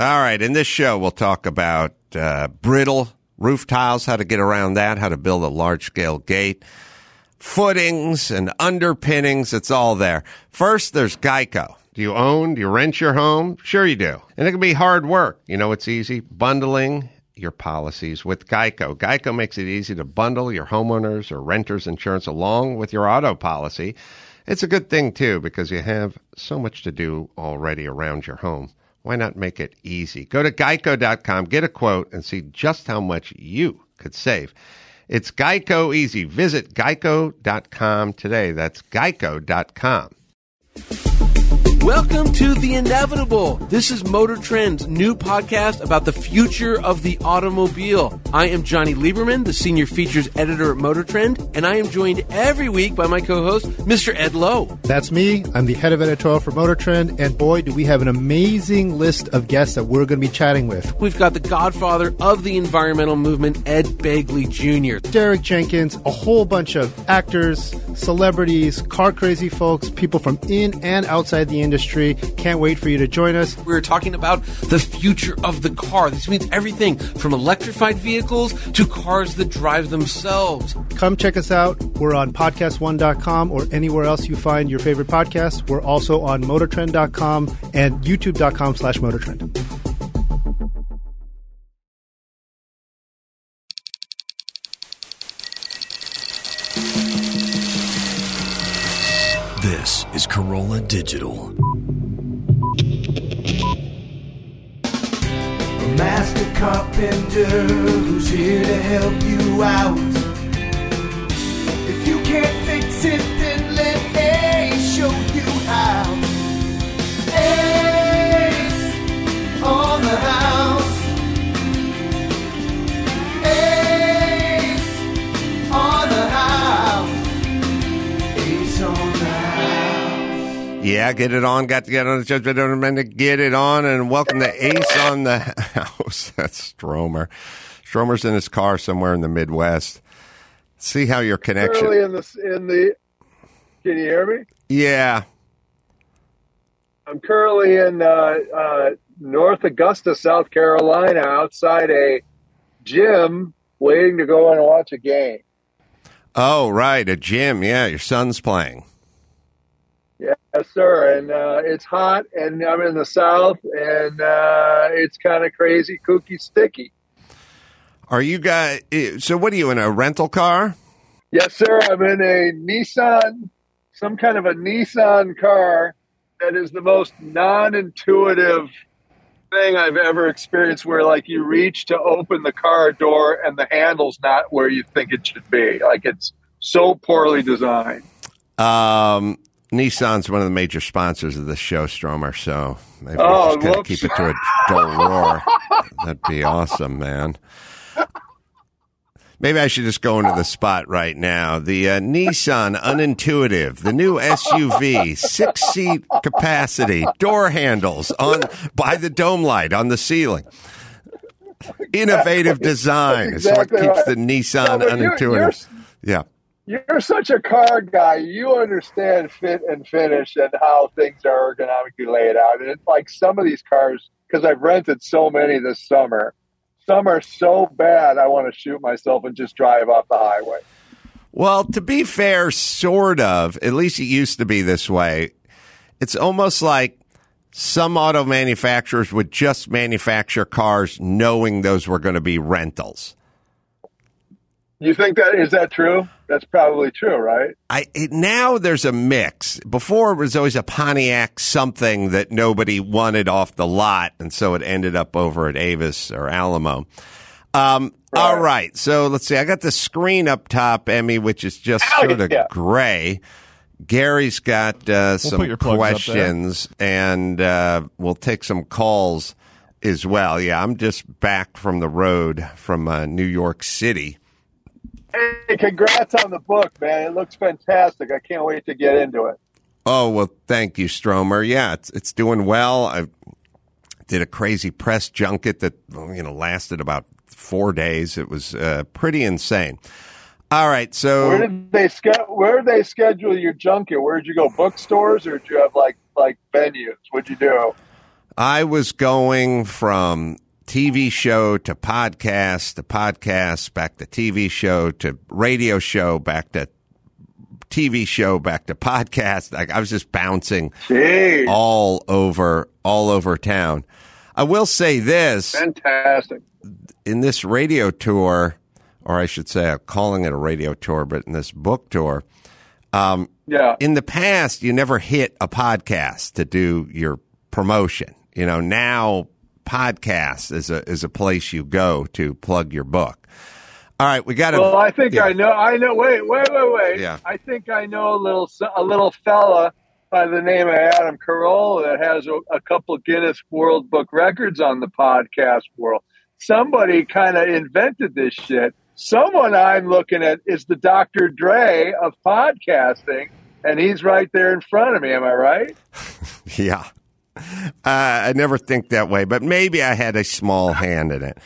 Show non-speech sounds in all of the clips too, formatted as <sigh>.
All right. In this show, we'll talk about uh, brittle roof tiles, how to get around that, how to build a large scale gate, footings and underpinnings. It's all there. First, there's Geico. Do you own? Do you rent your home? Sure, you do. And it can be hard work. You know, it's easy bundling your policies with Geico. Geico makes it easy to bundle your homeowners or renters insurance along with your auto policy. It's a good thing, too, because you have so much to do already around your home. Why not make it easy? Go to geico.com, get a quote, and see just how much you could save. It's Geico Easy. Visit geico.com today. That's geico.com. Welcome to The Inevitable. This is Motor Trend's new podcast about the future of the automobile. I am Johnny Lieberman, the senior features editor at Motor Trend, and I am joined every week by my co-host, Mr. Ed Loh. That's me. I'm the head of editorial for Motor Trend, and boy, do we have an amazing list of guests that we're going to be chatting with. We've got the godfather of the environmental movement, Ed Begley Jr., Derek Jenkins, a whole bunch of actors, celebrities, car crazy folks, people from in and outside the industry. Can't wait for you to join us. We're talking about the future of the car. This means everything from electrified vehicles to cars that drive themselves. Come check us out. We're on podcast1.com or anywhere else you find your favorite podcast. We're also on motortrend.com and youtube.com slash motortrend. Is Carolla Digital. A master carpenter who's here to help you out. If you can't fix it, Yeah, get it on. Got to get on the judgment amendment. Get it on, and welcome to Ace on the House. <laughs> That's Stromer. Stromer's in his car somewhere in the Midwest. See how your connection. Early in the in the. Can you hear me? Yeah. I'm currently in uh, uh, North Augusta, South Carolina, outside a gym, waiting to go and watch a game. Oh, right, a gym. Yeah, your son's playing. Yes, sir. And uh, it's hot, and I'm in the South, and uh, it's kind of crazy, kooky, sticky. Are you guys? So, what are you in a rental car? Yes, sir. I'm in a Nissan, some kind of a Nissan car that is the most non-intuitive thing I've ever experienced. Where like you reach to open the car door and the handle's not where you think it should be. Like it's so poorly designed. Um, Nissan's one of the major sponsors of this show, Stromer. So maybe Oh, we just whoops. keep it to a dull roar. <laughs> That'd be awesome, man. Maybe I should just go into the spot right now. The uh, Nissan Unintuitive, the new SUV, six seat capacity, door handles on by the dome light on the ceiling. Innovative design is what exactly keeps right. the Nissan No, but you're- Unintuitive. Yeah. You're such a car guy. You understand fit and finish and how things are ergonomically laid out. And it's like some of these cars, because I've rented so many this summer, some are so bad I want to shoot myself and just drive off the highway. Well, to be fair, sort of. At least it used to be this way. It's almost like some auto manufacturers would just manufacture cars knowing those were going to be rentals. You think that is that true? That's probably true, right? I it, now there's a mix. Before it was always a Pontiac something that nobody wanted off the lot, and so it ended up over at Avis or Alamo. Um, All right, so let's see. I got the screen up top, Emmy, which is just Hell sort of yeah. gray. Gary's got uh, some put your plugs up there. questions, and uh, we'll take some calls as well. Yeah, I'm just back from the road from uh, New York City. Hey, congrats on the book, man. It looks fantastic. I can't wait to get into it. Oh well, thank you, Stromer. Yeah, it's it's doing well. I did a crazy press junket that you know lasted about four days. It was uh, pretty insane. All right, so Where did they sch- Where did they schedule your junket? Where did you go? Bookstores, or did you have like like venues? What'd you do? I was going from TV show to podcast to podcast back to TV show to radio show back to TV show back to podcast. Like I was just bouncing Jeez. all over all over town. I will say this Fantastic. in this radio tour, or I should say, I'm calling it a radio tour, but in this book tour, um, Yeah. in the past, you never hit a podcast to do your promotion. You know, now podcast is a is a place you go to plug your book. All right, we got to. Well, I think yeah. I know. I know. Wait, wait, wait, wait. Yeah. I think I know a little a little fella by the name of Adam Carolla that has a, a couple Guinness World Book records on the podcast world. Somebody kind of invented this shit. Someone I'm looking at is the Dr. Dre of podcasting, and he's right there in front of me. Am I right? <laughs> Yeah. <laughs> Uh, I never think that way, but maybe I had a small hand in it.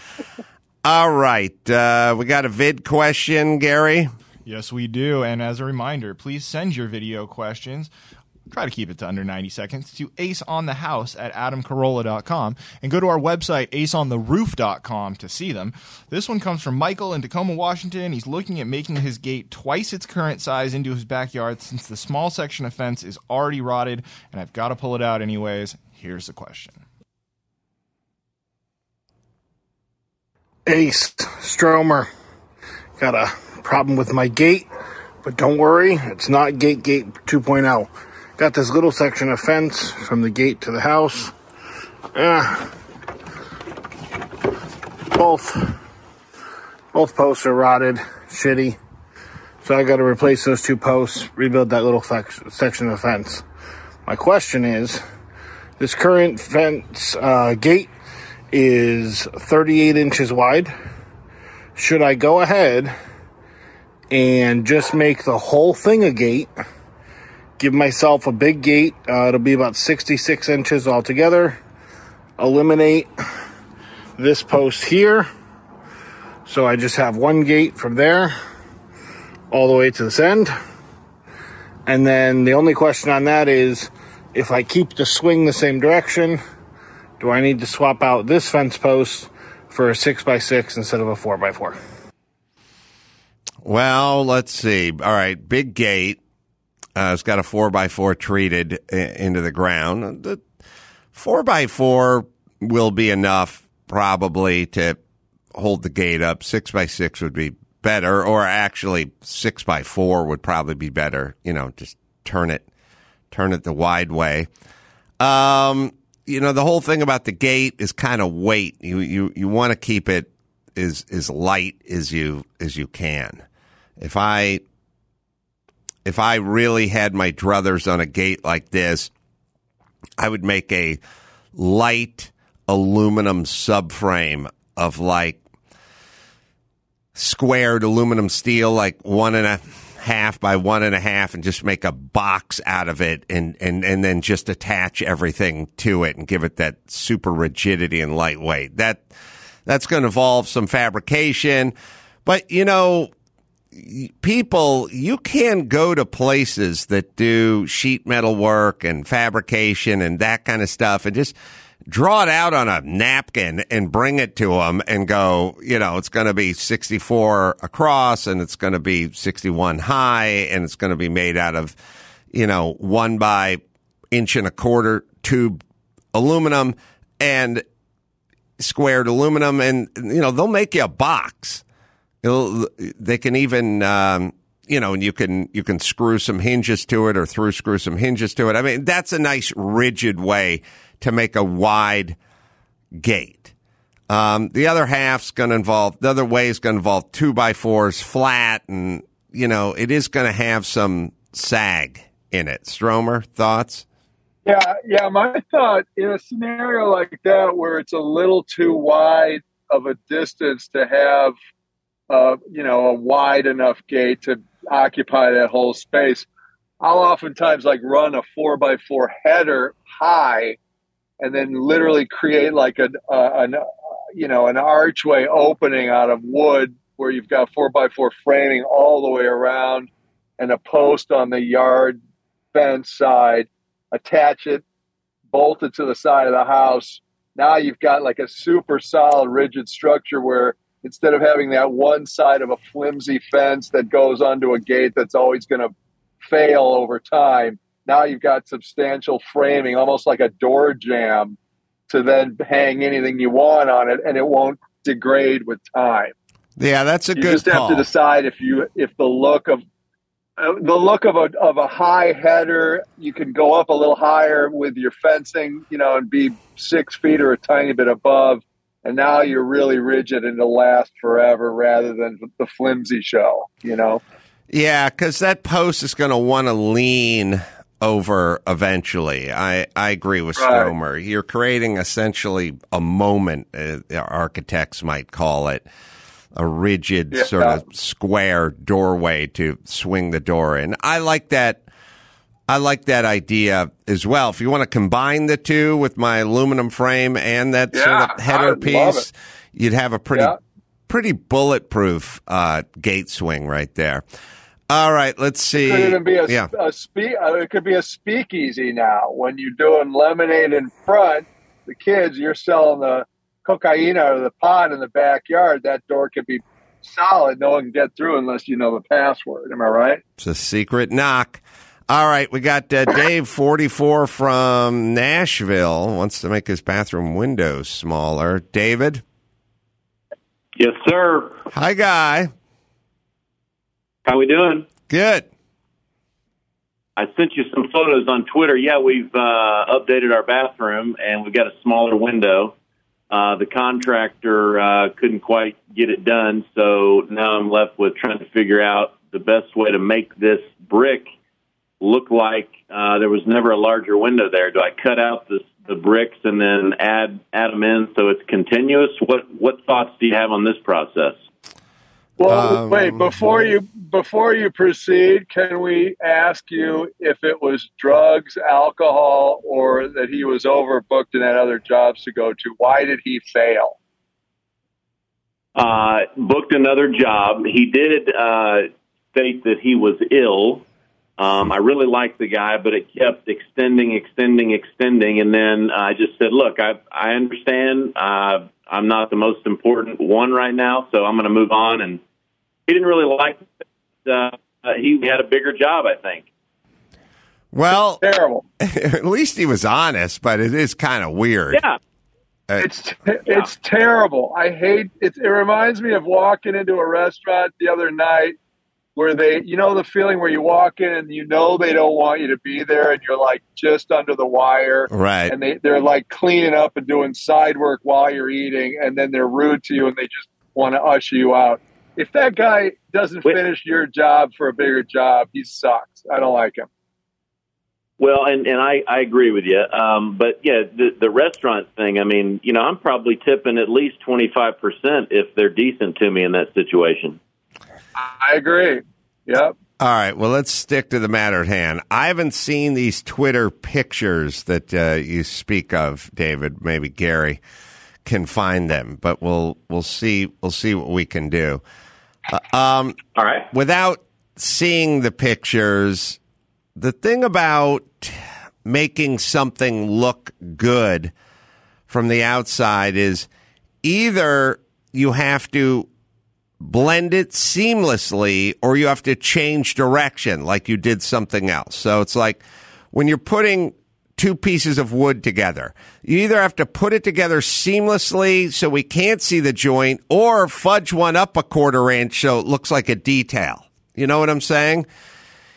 All right. Uh, we got a vid question, Gary. Yes, we do. And as a reminder, please send your video questions. Try to keep it to under 90 seconds to aceonthehouse at adamcarolla.com and go to our website, aceontheroof.com, to see them. This one comes from Michael in Tacoma, Washington. He's looking at making his gate twice its current size into his backyard since the small section of fence is already rotted and I've got to pull it out anyways. Here's the question. Ace Stromer. Got a problem with my gate, but don't worry, it's not Gate Gate 2.0. Got this little section of fence from the gate to the house. Yeah. Both both posts are rotted, shitty. So I got to replace those two posts, rebuild that little section of fence. My question is, this current fence uh, gate is 38 inches wide. Should I go ahead and just make the whole thing a gate? Give myself a big gate. Uh, it'll be about 66 inches altogether. Eliminate this post here. So I just have one gate from there all the way to this end. And then the only question on that is if I keep the swing the same direction, do I need to swap out this fence post for a 6x6 instead of a 4x4? Well, let's see. All right, big gate. Uh, it's got a four by four treated into the ground. The four by four will be enough probably to hold the gate up. Six by six would be better, or actually six by four would probably be better. You know, just turn it, turn it the wide way. Um, you know, the whole thing about the gate is kind of weight. You you you want to keep it as as light as you as you can. If I if I really had my druthers on a gate like this, I would make a light aluminum subframe of like squared aluminum steel, like one and a half by one and a half, and just make a box out of it and, and, and then just attach everything to it and give it that super rigidity and lightweight. That that's going to involve some fabrication. But, you know, people, you can go to places that do sheet metal work and fabrication and that kind of stuff and just draw it out on a napkin and bring it to them and go, you know, it's going to be 64 across and it's going to be 61 high and it's going to be made out of, you know, one by inch and a quarter tube aluminum and squared aluminum and, you know, they'll make you a box. It'll, they can even, um, you know, and you can you can screw some hinges to it or through screw some hinges to it. I mean, that's a nice rigid way to make a wide gate. Um, the other half's going to involve the other way is going to involve two by fours flat, and you know, it is going to have some sag in it. Stromer thoughts? Yeah, yeah. My thought in a scenario like that where it's a little too wide of a distance to have, uh, you know, a wide enough gate to occupy that whole space, I'll oftentimes like run a four by four header high, and then literally create like a, uh, an, you know, an archway opening out of wood where you've got four by four framing all the way around, and a post on the yard fence side attach it, bolted to the side of the house. Now you've got like a super solid, rigid structure where instead of having that one side of a flimsy fence that goes onto a gate that's always going to fail over time, now you've got substantial framing, almost like a door jamb, to then hang anything you want on it, and it won't degrade with time. Yeah, that's a you good just call. have to decide if you if the look of uh, the look of a of a high header, you can go up a little higher with your fencing, you know, and be six feet or a tiny bit above. And now you're really rigid and it'll last forever rather than the flimsy show, you know? Yeah, because that post is going to want to lean over eventually. I, I agree with Right. Stromer. You're creating essentially a moment, uh, architects might call it, a rigid Yeah. sort of square doorway to swing the door in. I like that. I like that idea as well. If you want to combine the two with my aluminum frame and that sort of header piece, you'd have a pretty Yeah. pretty bulletproof uh, gate swing right there. All right, let's see. Could even be a, yeah. a spe- uh, it could be a speakeasy now. When you're doing lemonade in front, the kids, you're selling the cocaine out of the pot in the backyard. That door could be solid. No one can get through unless you know the password. Am I right? It's a secret knock. All right, we got uh, Dave, 44 from Nashville, wants to make his bathroom windows smaller. David? Yes, sir. Hi, guy. How we doing? Good. I sent you some photos on Twitter. Yeah, we've uh, updated our bathroom and we've got a smaller window. Uh, the contractor uh, couldn't quite get it done, so now I'm left with trying to figure out the best way to make this brick look like uh, there was never a larger window there. Do I cut out the, the bricks and then add add them in so it's continuous? What what thoughts do you have on this process? Well, Um, wait before you before you proceed. Can we ask you if it was drugs, alcohol, or that he was overbooked and had other jobs to go to? Why did he fail? uh, booked another job. He did uh, state that he was ill. Um, I really liked the guy, but it kept extending, extending, extending, and then I just said, "Look, I I understand. Uh, I'm not the most important one right now, so I'm going to move on." And he didn't really like. It. Uh, he had a bigger job, I think. Well, Terrible. <laughs> at least he was honest, but it is kind of weird. Yeah, It's it's terrible. I hate it. It reminds me of walking into a restaurant the other night where they, you know, the feeling where you walk in and you know they don't want you to be there, and you're like just under the wire, Right. and they they're like cleaning up and doing side work while you're eating, and then they're rude to you and they just want to usher you out. If that guy doesn't finish your job for a bigger job, he sucks. I don't like him. Well, and and I I agree with you. Um, but yeah, the the restaurant thing. I mean, you know, I'm probably tipping at least twenty five percent if they're decent to me in that situation. I agree. Yep. All right. Well, let's stick to the matter at hand. I haven't seen these Twitter pictures that uh, you speak of, David. Maybe Gary can find them, but we'll we'll see we'll see what we can do. Uh, um, All right. without seeing the pictures, the thing about making something look good from the outside is either you have to blend it seamlessly or you have to change direction like you did something else. So it's like when you're putting two pieces of wood together, you either have to put it together seamlessly so we can't see the joint or fudge one up a quarter inch so it looks like a detail. You know what I'm saying?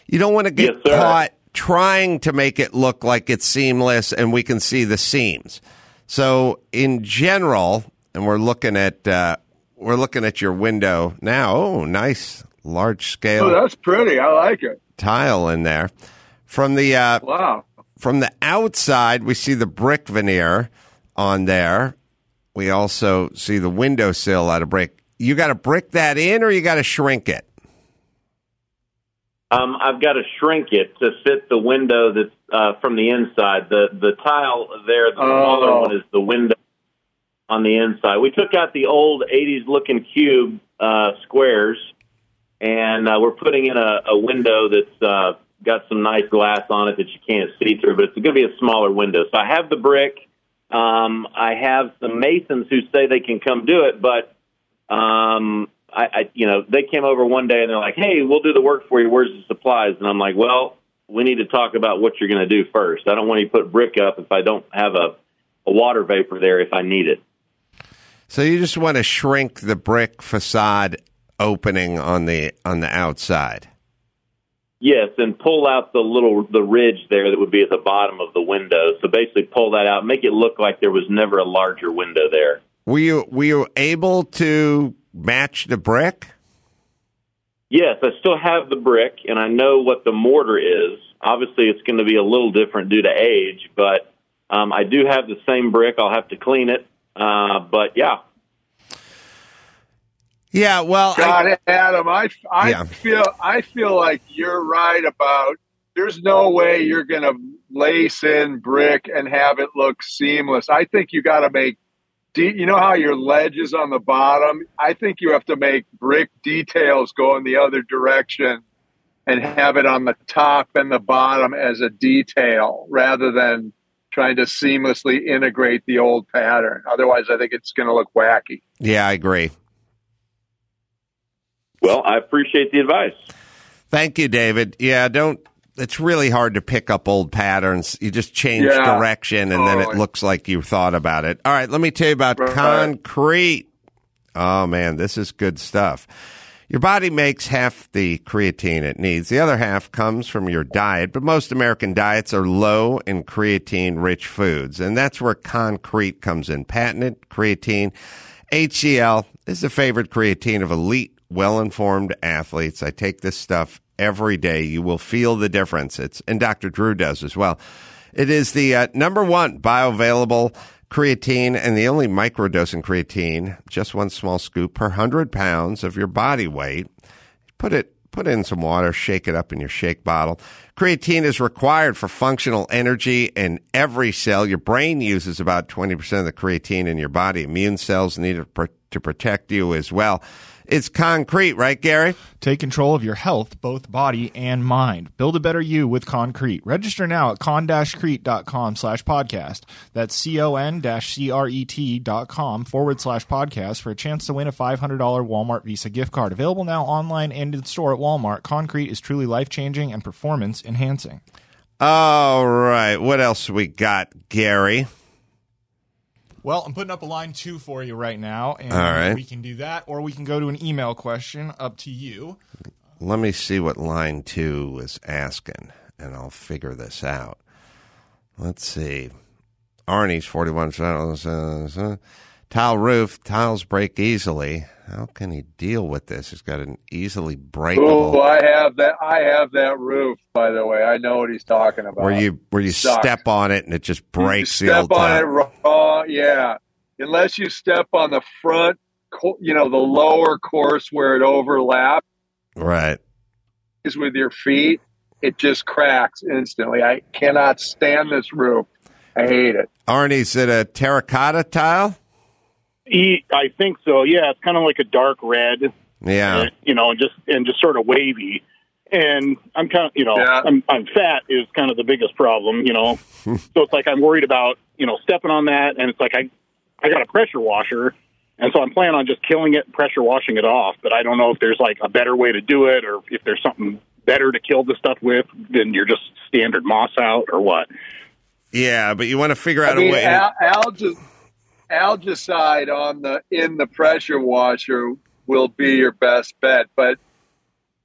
You don't want to get Yes, caught trying to make it look like it's seamless and we can see the seams. So in general, and we're looking at uh, we're looking at your window now. Oh, nice large scale Oh, that's pretty. I like it. tile in there. From the uh, Wow. from the outside, we see the brick veneer on there. We also see the windowsill out of brick. You got to brick that in, or you got to shrink it. Um, I've got to shrink it to fit the window that's uh, from the inside. The the tile there, the smaller Oh. one is the window on the inside. We took out the old '80s looking cube uh, squares, and uh, we're putting in a, a window that's uh, got some nice glass on it that you can't see through, but it's going to be a smaller window. So I have the brick. Um, I have some masons who say they can come do it, but um, I, I, you know, they came over one day and they're like, "Hey, we'll do the work for you. Where's the supplies?" And I'm like, "Well, we need to talk about what you're going to do first. I don't want you to put brick up if I don't have a, a water vapor there if I need it." So you just want to shrink the brick facade opening on the on the outside. Yes, and pull out the little the ridge there that would be at the bottom of the window. So basically, pull that out, make it look like there was never a larger window there. Were you were you able to match the brick? Yes, I still have the brick, and I know what the mortar is. Obviously, it's going to be a little different due to age, but um, I do have the same brick. I'll have to clean it, uh, but yeah, Yeah, well, God, I, Adam, I, I Yeah. feel I feel like you're right about. There's no way you're going to lace in brick and have it look seamless. I think you got to make. De- you know how your ledge is on the bottom? I think you have to make brick details go in the other direction and have it on the top and the bottom as a detail rather than trying to seamlessly integrate the old pattern. Otherwise, I think it's going to look wacky. yeah, I agree. well, I appreciate the advice. Thank you, David. Yeah, don't. It's really hard to pick up old patterns. You just change Yeah, direction, and then it looks like you thought about it. All right, let me tell you about Right. Con-Cret. Oh man, this is good stuff. Your body makes half the creatine it needs. The other half comes from your diet, but most American diets are low in creatine rich foods. And that's where Con-Cret comes in. Patented creatine. HCl is the favorite creatine of elite, well informed athletes. I take this stuff every day. You will feel the difference. It's, and Dr. Drew does as well. It is the uh, number one bioavailable creatine and the only microdosing creatine, just one small scoop per 100 pounds of your body weight. Put it put in some water, shake it up in your shake bottle. Creatine is required for functional energy in every cell. Your brain uses about 20% of the creatine in your body. Immune cells need it to protect you as well. It's Con-Cret, right, Gary? Take control of your health, both body and mind. Build a better you with Con-Cret. Register now at con-crete.com slash podcast. That's C-O-N-C-R-E-T dot com forward slash podcast for a chance to win a $500 Walmart Visa gift card. Available now online and in store at Walmart. Con-Cret is truly life-changing and performance enhancing. All right. What else we got, Gary? Well, I'm putting up a line two for you right now, and All right. we can do that, or we can go to an email question. Up to you. Let me see what line two is asking, and I'll figure this out. Let's see. Arnie's 41 uh, tile roof. Tiles break easily. How can he deal with this? He's got an easily breakable. Oh, I have that. I have that roof. By the way, I know what he's talking about. where you where you Sucks. step on it and it just breaks you the step old on tile. it raw. Yeah, unless you step on the front, you know, the lower course where it overlaps Right. Is with your feet, it just cracks instantly. I cannot stand this roof. I hate it. Arnie's it a terracotta tile? E- I think so. Yeah, it's kind of like a dark red, Yeah. uh, you know, and just and just sort of wavy. And I'm kind of, you know, Yeah. I'm, I'm fat is kind of the biggest problem, you know. <laughs> so it's like I'm worried about, you know, stepping on that, and it's like I, I got a pressure washer, and so I'm planning on just killing it, and pressure washing it off. But I don't know if there's like a better way to do it, or if there's something better to kill the stuff with than you're just standard moss out, or what. Yeah, but you want to figure I out mean, a way. al- algi- algicide on the in the pressure washer will be your best bet, but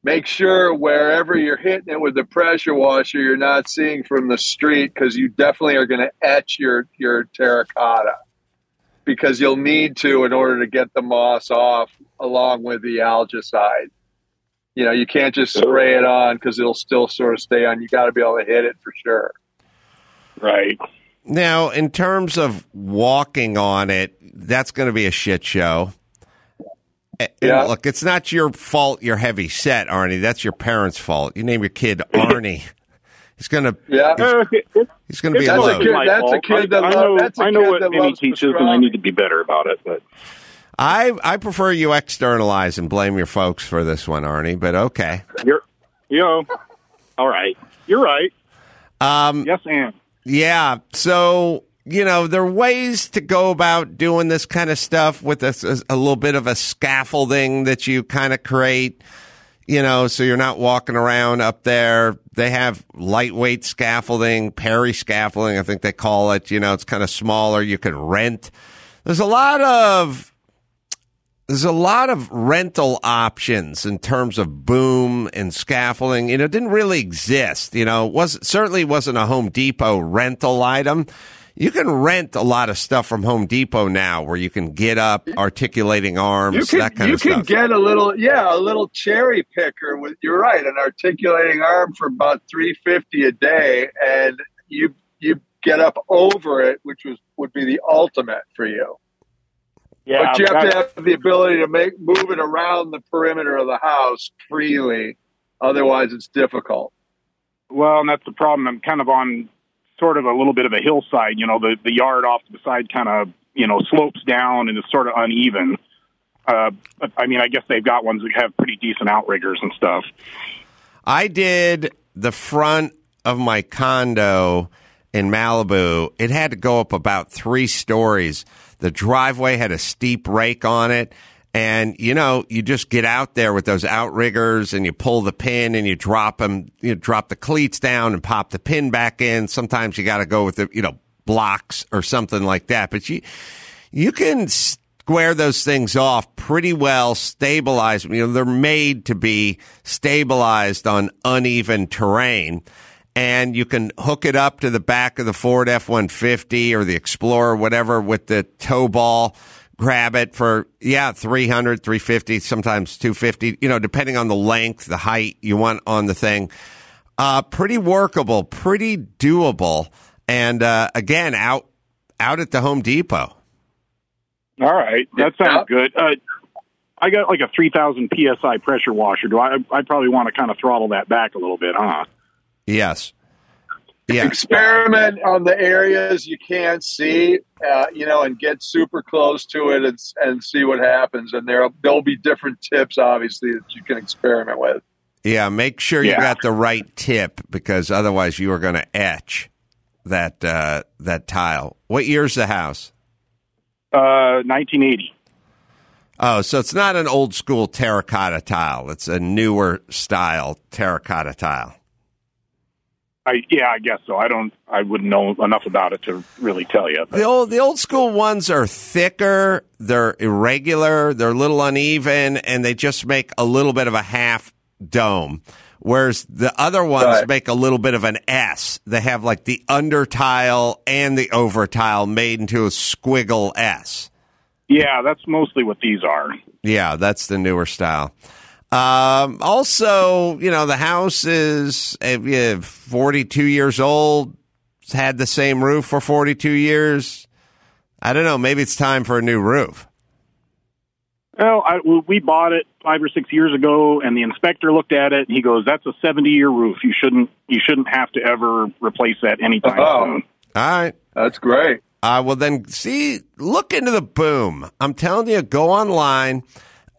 make sure wherever you're hitting it with the pressure washer, you're not seeing from the street because you definitely are going to etch your your terracotta because you'll need to in order to get the moss off along with the algicide. You know, you can't just spray it on because it'll still sort of stay on. You got to be able to hit it for sure. Right. Now, in terms of walking on it, that's going to be a shit show. And Yeah. look, it's not your fault you're heavy set, Arnie. That's your parents' fault. You name your kid Arnie. He's going to Yeah. Uh, it- he's going to be It's a That's a load. kid- that's a kid that I, I know, that's a I know what that Amy loves teaches, and I need to be better about it. But I I prefer you externalize and blame your folks for this one, Arnie. But okay. you're, you know, all right. You're right. Um, yes, and yeah. So, you know, there are ways to go about doing this kind of stuff with a, a little bit of a scaffolding that you kind of create, you know, so you're not walking around up there. They have lightweight scaffolding, Perry scaffolding, I think they call it. You know, it's kind of smaller. You can rent. There's a lot of there's a lot of rental options in terms of boom and scaffolding. You know, it didn't really exist. You know, was certainly wasn't a Home Depot rental item. You can rent a lot of stuff from Home Depot now, where you can get up, articulating arms, You can, that kind of stuff. you can get a little, yeah, a little cherry picker with. You're right, an articulating arm for about three fifty a day, and you you get up over it, which was would be the ultimate for you. Yeah, but you have to have the ability to make move it around the perimeter of the house freely. Otherwise, it's difficult. Well, and that's the problem. I'm kind of on sort of a little bit of a hillside. You know, the the yard off to the side kind of you know slopes down and is sort of uneven. Uh, I mean, I guess they've got ones that have pretty decent outriggers and stuff. I did the front of my condo in Malibu. It had to go up about three stories. The driveway had a steep rake on it. And, you know, you just get out there with those outriggers and you pull the pin and you drop them, you drop the cleats down and pop the pin back in. Sometimes you got to go with the, you know, blocks or something like that. But you, you can square those things off pretty well, stabilize them. You know, they're made to be stabilized on uneven terrain. And you can hook it up to the back of the Ford F 150 or the Explorer, whatever, with the tow ball. Grab it for, yeah, 300, 350, sometimes 250, you know, depending on the length, the height you want on the thing. Uh, pretty workable, pretty doable. And, uh, again, out, out at the Home Depot. All right, that sounds good. Uh, I got like a 3,000 psi pressure washer. Do I? I probably want to kind of throttle that back a little bit, huh? Yes. Yeah. Experiment on the areas you can't see, uh, you know, and get super close to it and, and see what happens. And there there'll be different tips, obviously, that you can experiment with. Yeah, make sure you got the right tip because otherwise you are going to etch that uh, that tile. What year's the house? Uh, 1980. Oh, so it's not an old school terracotta tile. It's a newer style terracotta tile. I yeah, I guess so. I don't. I wouldn't know enough about it to really tell you. The old the old school ones are thicker, they're irregular, they're a little uneven, and they just make a little bit of a half dome. Whereas the other ones Right. make a little bit of an S. They have like the under tile and the over tile made into a squiggle S. Yeah, that's mostly what these are. Yeah, that's the newer style. Um, also, you know, the house is uh, yeah, 42 years old. It's had the same roof for 42 years. I don't know. Maybe it's time for a new roof. Well, I, we bought it five or six years ago, and the inspector looked at it and he goes, "That's a seventy-year roof. You shouldn't. You shouldn't have to ever replace that anytime Oh. soon." All right. That's great. Uh, well, then see, look into the boom. I'm telling you, go online.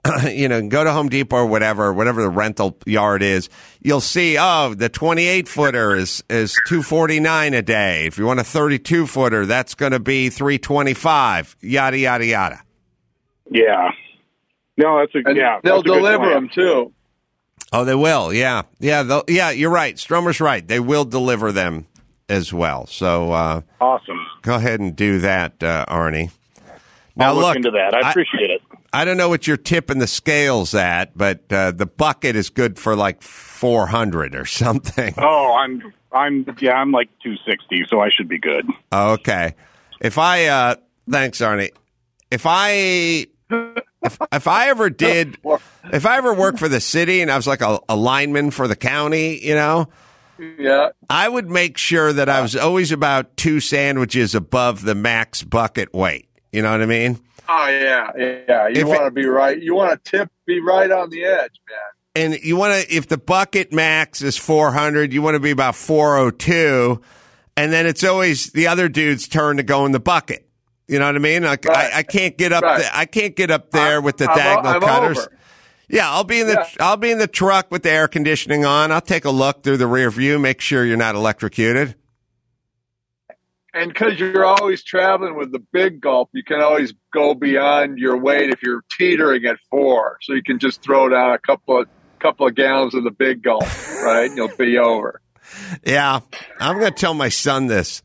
<coughs> you know, go to Home Depot or whatever, whatever the rental yard is. You'll see, oh, the 28 footer is is 249 a day. If you want a 32 footer, that's going to be 325. Yada yada yada. Yeah. No, that's a And yeah. they'll a deliver them too. Oh, they will. Yeah, yeah, they'll- yeah. You're right. Stromer's right. They will deliver them as well. So uh, Awesome. go ahead and do that, uh, Arnie. Now I'll look, look into that. I appreciate it. I don't know what you're tipping the scales at, but uh, the bucket is good for like 400 or <laughs> something. Oh, I'm I'm yeah, I'm like 260, so I should be good. Okay. If I, uh, thanks, Arnie. If I, if, if I ever did, <laughs> if I ever worked for the city and I was like a, a lineman for the county, you know, Yeah. I would make sure that I was always about two sandwiches above the max bucket weight. You know what I mean? Oh yeah, yeah. You want to be right. You want to tip, be right on the edge, man. and you want to if the bucket max is 400 you want to be about 402 and then it's always the other dude's turn to go in the bucket you know what i mean like Right. I, I can't get up Right. there i can't get up there with the I'm diagonal I'm cutters over. Yeah, I'll be in the I'll be in the truck with the air conditioning on. I'll take a look through the rear view, make sure you're not electrocuted. And because you're always traveling with the big gulp, you can always go beyond your weight if you're teetering at four. So you can just throw down a couple of couple of gallons of the big gulp, right? And you'll be over. Yeah, I'm going to tell my son this.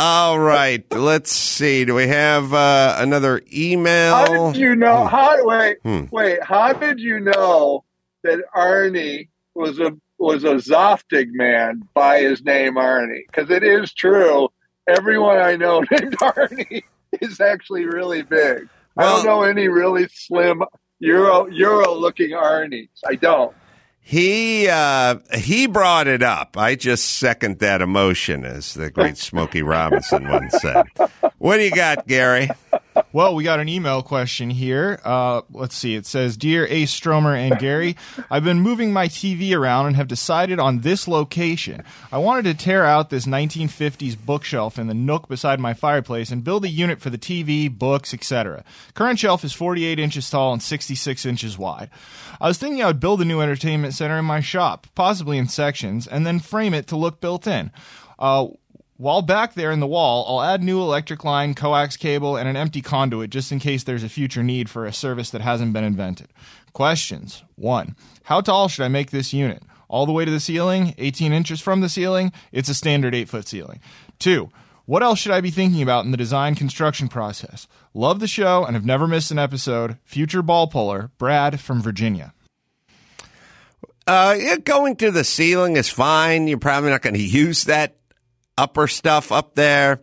All right, let's see. Do we have uh, another email? How did you know? How wait, Hmm. wait. How did you know that Arnie was a was a Zoftig man by his name Arnie? Because it is true. Everyone I know <laughs> named Arnie is actually really big. I don't know any really slim Euro Euro looking Arnies. I don't. He uh, he brought it up. I just second that emotion, as the great Smokey Robinson once said. What do you got, Gary? Well, we got an email question here. Uh, let's see. It says, "Dear Ace Stromer and Gary, I've been moving my TV around and have decided on this location. I wanted to tear out this 1950s bookshelf in the nook beside my fireplace and build a unit for the TV, books, etc. Current shelf is 48 inches tall and 66 inches wide. I was thinking I would build a new entertainment center in my shop, possibly in sections, and then frame it to look built in." Uh, while back there in the wall, I'll add new electric line, coax cable, and an empty conduit just in case there's a future need for a service that hasn't been invented. Questions 1. How tall should I make this unit? All the way to the ceiling? 18 inches from the ceiling? It's a standard 8 foot ceiling. 2. What else should I be thinking about in the design construction process? Love the show and have never missed an episode. Future ball puller, Brad from Virginia. Uh, yeah, going to the ceiling is fine. You're probably not going to use that upper stuff up there.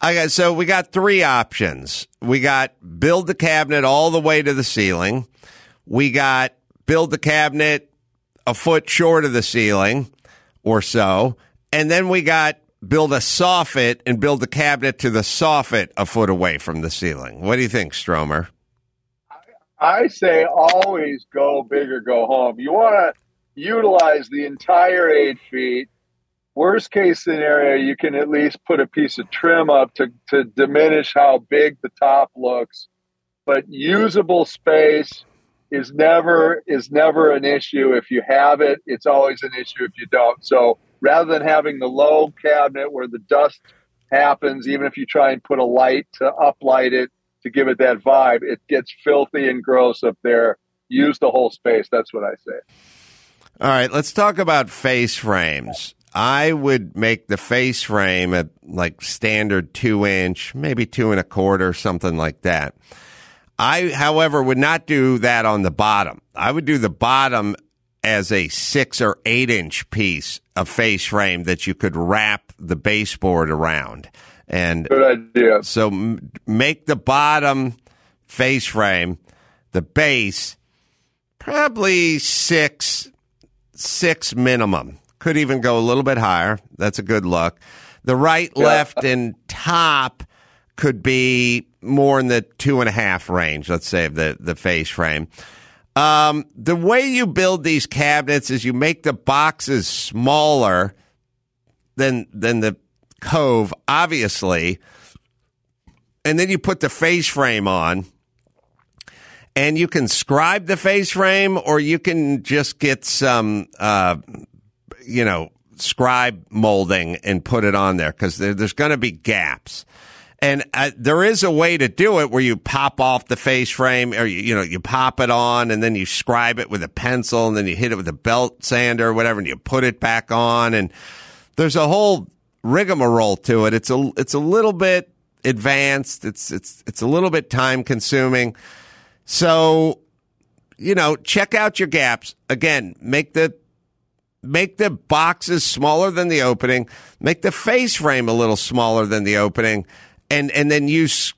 I got so we got three options. We got build the cabinet all the way to the ceiling. We got build the cabinet a foot short of the ceiling or so, and then we got build a soffit and build the cabinet to the soffit a foot away from the ceiling. What do you think, Stromer? I say always go big or go home. You want to utilize the entire eight feet. Worst case scenario, you can at least put a piece of trim up to, to diminish how big the top looks. But usable space is never is never an issue. If you have it, it's always an issue if you don't. So rather than having the low cabinet where the dust happens, even if you try and put a light to uplight it to give it that vibe, it gets filthy and gross up there. Use the whole space. That's what I say. All right, let's talk about face frames. I would make the face frame at like standard two inch, maybe two and a quarter, something like that. I, however, would not do that on the bottom. I would do the bottom as a six or eight inch piece of face frame that you could wrap the baseboard around. And Good idea. so m- make the bottom face frame, the base, probably six, six minimum. Could even go a little bit higher. That's a good look. The right, left, and top could be more in the two and a half range, let's say, of the, the face frame. Um, the way you build these cabinets is you make the boxes smaller than than the cove, obviously, and then you put the face frame on, and you can scribe the face frame, or you can just get some, uh, you know, scribe molding and put it on there because there, there's going to be gaps. And uh, there is a way to do it where you pop off the face frame, or you, you know, you pop it on, and then you scribe it with a pencil, and then you hit it with a belt sander or whatever, and you put it back on. And there's a whole rigmarole to it. It's a it's a little bit advanced. It's it's it's a little bit time consuming. So, you know, check out your gaps. Again, make the make the boxes smaller than the opening, make the face frame a little smaller than the opening, and and then use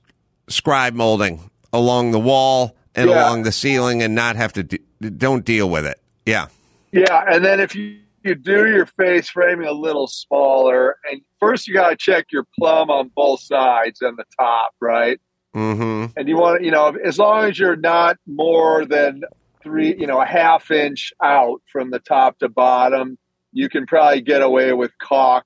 scribe molding along the wall and Yeah. along the ceiling, and not have to de- don't deal with it. Yeah. Yeah, and then if you, you do your face framing a little smaller, and first you got to check your plumb on both sides and the top, right? Mm-hmm. And you want to, you know, as long as you're not more than three, you know, a half inch out from the top to bottom, you can probably get away with caulk.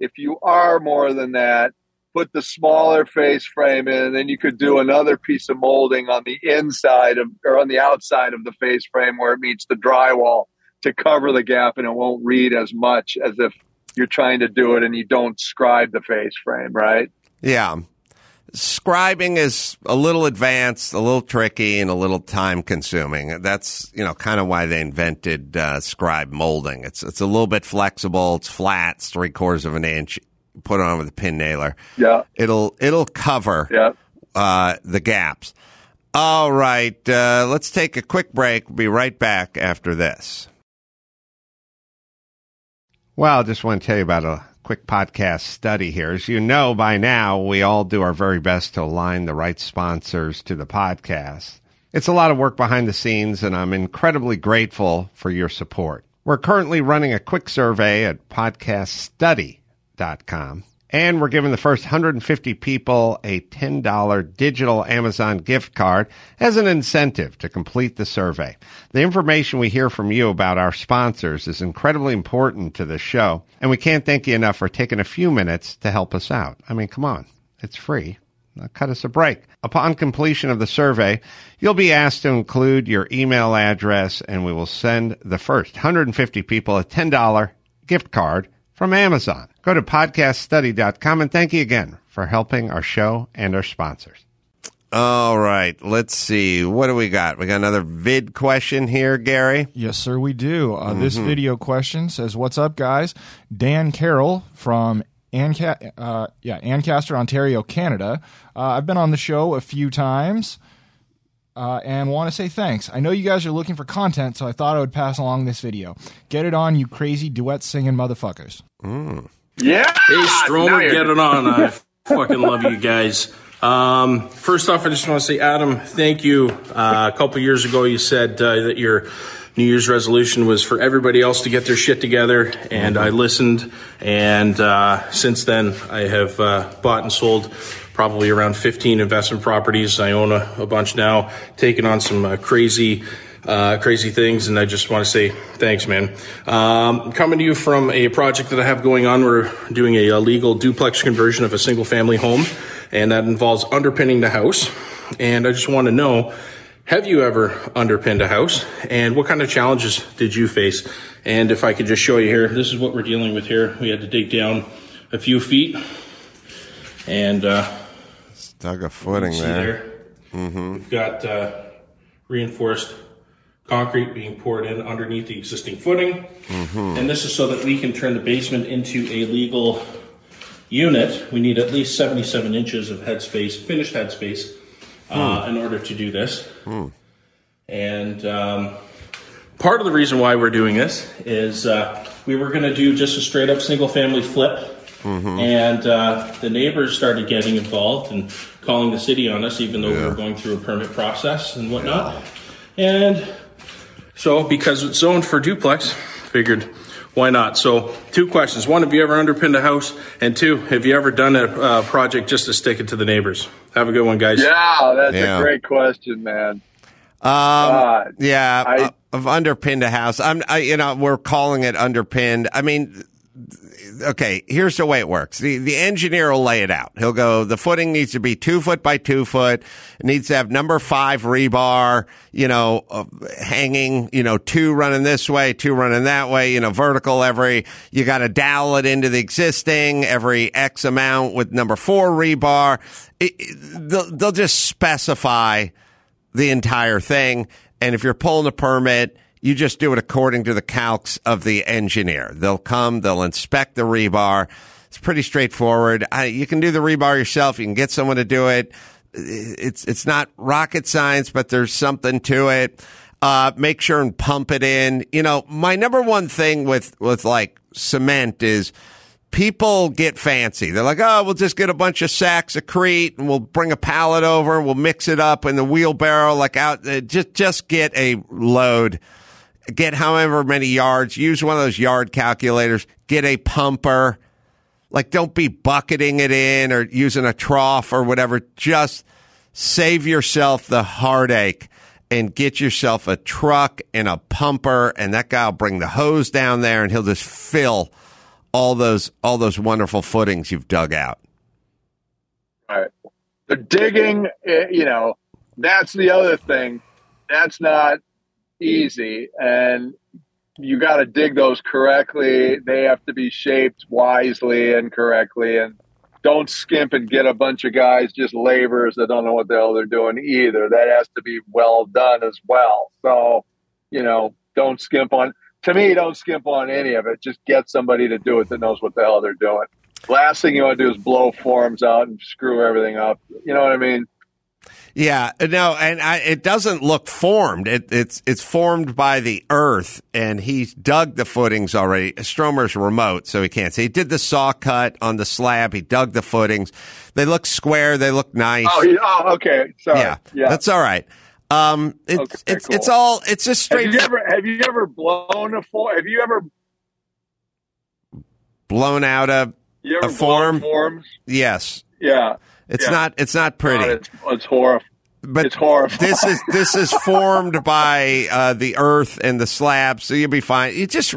If you are more than that, put the smaller face frame in, and then you could do another piece of molding on the inside of or on the outside of the face frame where it meets the drywall to cover the gap, and it won't read as much as if you're trying to do it and you don't scribe the face frame, right? Yeah. Scribing is a little advanced, a little tricky, and a little time consuming. That's, you know, kind of why they invented uh, scribe molding. It's, it's a little bit flexible. It's flat. It's three quarters of an inch. Put it on with a pin nailer. Yeah. It'll, it'll cover Yeah. uh, the gaps. All right. Uh, let's take a quick break. We'll be right back after this. Well, I just want to tell you about a quick podcast study here. As you know by now, we all do our very best to align the right sponsors to the podcast. It's a lot of work behind the scenes, and I'm incredibly grateful for your support. We're currently running a quick survey at podcaststudy.com. And we're giving the first 150 people a $10 digital Amazon gift card as an incentive to complete the survey. The information we hear from you about our sponsors is incredibly important to the show, and we can't thank you enough for taking a few minutes to help us out. I mean, come on, it's free. Now cut us a break. Upon completion of the survey, you'll be asked to include your email address, and we will send the first 150 people a $10 gift card from Amazon. Go to podcaststudy.com and thank you again for helping our show and our sponsors. All right, let's see. What do we got? We got another vid question here, Gary. Yes, sir, we do. Uh, This video question says, "What's up, guys?" Dan Carroll from Anca- uh, yeah, Ancaster, Ontario, Canada. Uh, I've been on the show a few times. Uh, and want to say thanks. I know you guys are looking for content, so I thought I would pass along this video. Get it on, you crazy duet singing motherfuckers. Yeah. Hey, Stromer, get it on. I <laughs> fucking love you guys. Um, first off, I just want to say, Adam, thank you. Uh, a couple years ago, you said uh, that your New Year's resolution was for everybody else to get their shit together, and I listened. And uh, since then, I have uh, bought and sold probably around 15 investment properties. I own a, a bunch now, taking on some uh, crazy uh, crazy things, and I just want to say thanks, man. Um, coming to you from a project that I have going on, we're doing a, legal duplex conversion of a single family home, and that involves underpinning the house. And I just want to know have you ever underpinned a house, and what kind of challenges did you face? And if I could just show you here, this is what we're dealing with here. We had to dig down a few feet, and uh, Dug a footing there. there. We've got uh, reinforced concrete being poured in underneath the existing footing. And this is so that we can turn the basement into a legal unit. We need at least 77 inches of headspace, finished headspace, uh, in order to do this. And um, part of the reason why we're doing this is uh, we were going to do just a straight up single family flip. And uh, the neighbors started getting involved and calling the city on us, even though we were going through a permit process and whatnot. And so, because it's zoned for duplex, figured why not? So, two questions: one, have you ever underpinned a house? And two, have you ever done a uh, project just to stick it to the neighbors? Have a good one, guys. Yeah, that's Yeah. a great question, man. Um, God. yeah, I- uh, of underpinned a house. I'm, I, you know, we're calling it underpinned. I mean, okay, here's the way it works. The, the engineer will lay it out. He'll go, the footing needs to be two foot by two foot. It needs to have number five rebar, you know, uh, hanging, you know, two running this way, two running that way, you know, vertical every, you got to dowel it into the existing every X amount with number four rebar. It, it- they'll, they'll just specify the entire thing. And if you're pulling a permit, you just do it according to the calcs of the engineer. They'll come, they'll inspect the rebar. It's pretty straightforward. I, you can do the rebar yourself. You can get someone to do it. It's it's not rocket science, but there's something to it. Uh, make sure and pump it in. You know, my number one thing with with like cement is people get fancy. They're like, oh, we'll just get a bunch of sacks of crete and we'll bring a pallet over. We'll mix it up in the wheelbarrow, like out. Uh, just just get a load. Get however many yards. Use one of those yard calculators. Get a pumper. Like, don't be bucketing it in or using a trough or whatever. Just save yourself the heartache and get yourself a truck and a pumper, and that guy will bring the hose down there and he'll just fill all those all those wonderful footings you've dug out. Right. The digging, eh, you know, that's the other thing. That's not easy. And you got to dig those correctly. They have to be shaped wisely and correctly. And don't skimp and get a bunch of guys, just laborers that don't know what the hell they're doing either. That has to be well done as well. So, you know, don't skimp on, to me, don't skimp on any of it. Just get somebody to do it that knows what the hell they're doing. Last thing you want to do is blow forms out and screw everything up. You know what I mean? Yeah, no, and I, it doesn't look formed. It, it's it's formed by the earth, and he's dug the footings already. Stromer's remote, so he can't see. He did the saw cut on the slab. He dug the footings. They look square. They look nice. Oh, he, oh okay. Sorry. Yeah, Yeah. that's all right. Um, it's Okay, it's cool. it's all it's just straight Have you ever have you ever blown a form? Have you ever blown out a a form. forms? Yes, Yeah. It's Yeah. not it's not pretty. God, it's it's horrible. but it's horrifying. this is this is <laughs> formed by uh, the earth and the slab, so you'll be fine. You just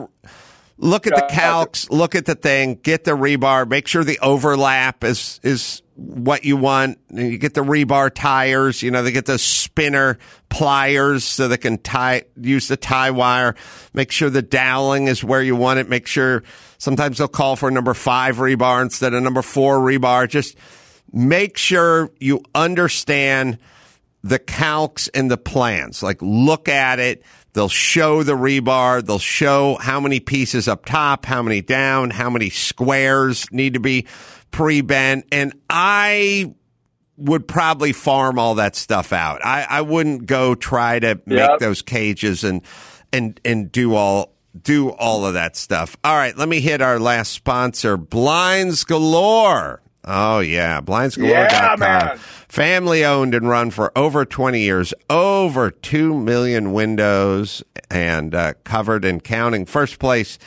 look at the calcs, look at the thing, get the rebar, make sure the overlap is is what you want. And you get the rebar tires, you know, they get the spinner pliers so they can tie use the tie wire. Make sure the doweling is where you want it. Make sure sometimes they'll call for number five rebar instead of number four rebar. Just make sure you understand the calcs and the plans. Like look at it. They'll show the rebar. They'll show how many pieces up top, how many down, how many squares need to be pre-bent. And I would probably farm all that stuff out. I, I wouldn't go try to make Yep. those cages and, and, and do all, do all of that stuff. All right. Let me hit our last sponsor, Blinds Galore. Oh yeah. BlindsGalore.com. Yeah. Family owned and run for over 20 years, over 2 million windows and uh, covered and counting. First place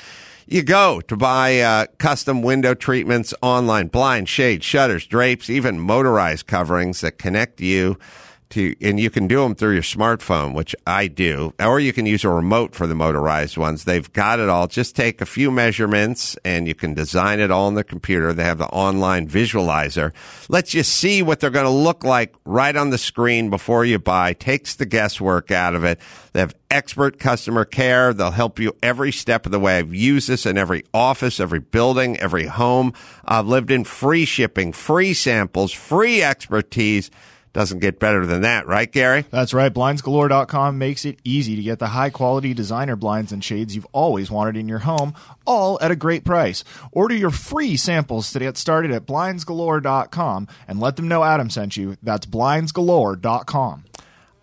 you go to buy uh, custom window treatments online, blind, shade, shutters, drapes, even motorized coverings that connect you to, and you can do them through your smartphone, which I do, or you can use a remote for the motorized ones. They've got it all. Just take a few measurements and you can design it all on the computer. They have the online visualizer, lets you see what they're going to look like right on the screen before you buy, takes the guesswork out of it. They have expert customer care. They'll help you every step of the way. I've used this in every office, every building, every home. I've lived in free shipping, free samples, free expertise. Doesn't get better than that, right, Gary? That's right. BlindsGalore.com makes it easy to get the high quality designer blinds and shades you've always wanted in your home, all at a great price. Order your free samples to get started at BlindsGalore.com and let them know Adam sent you. That's BlindsGalore.com.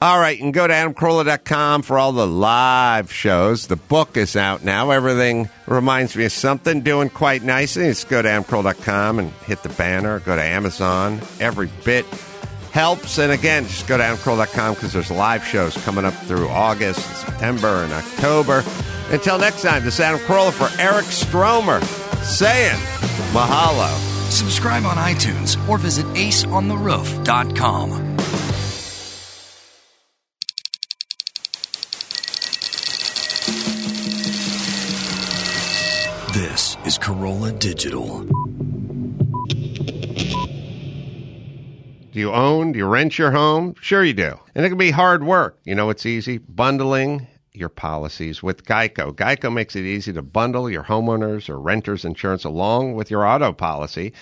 All right, and go to adamcarolla.com for all the live shows. The book is out now. Everything reminds me of something doing quite nicely. Just go to adamcarolla.com and hit the banner. Go to Amazon. Every bit helps. And again, just go to adamcarolla.com because there's live shows coming up through August, and September, and October. Until next time, this is Adam Carolla for Eric Stromer saying mahalo. Subscribe on iTunes or visit aceontheroof.com. This is Carolla Digital. You own? Do you rent your home? Sure you do. And it can be hard work. You know it's easy? Bundling your policies with Geico. Geico makes it easy to bundle your homeowners or renters insurance along with your auto policy.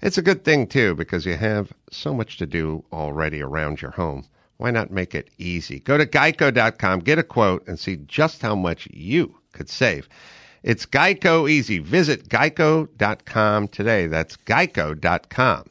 It's a good thing too because you have so much to do already around your home. Why not make it easy? Go to geico.com, get a quote, and see just how much you could save. It's Geico easy. Visit geico.com today. That's geico.com.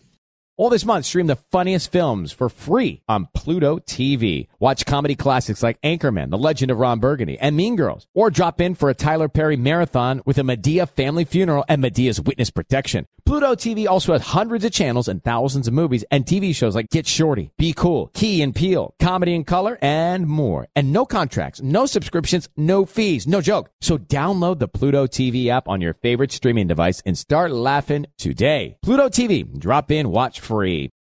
All this month, stream the funniest films for free on Pluto TV. Watch comedy classics like Anchorman, The Legend of Ron Burgundy, and Mean Girls. Or drop in for a Tyler Perry marathon with a Madea family funeral and Madea's witness protection. Pluto TV also has hundreds of channels and thousands of movies and TV shows like Get Shorty, Be Cool, Key and Peele, Comedy in Color, and more. And no contracts, no subscriptions, no fees, no joke. So download the Pluto TV app on your favorite streaming device and start laughing today. Pluto TV, drop in, watch free.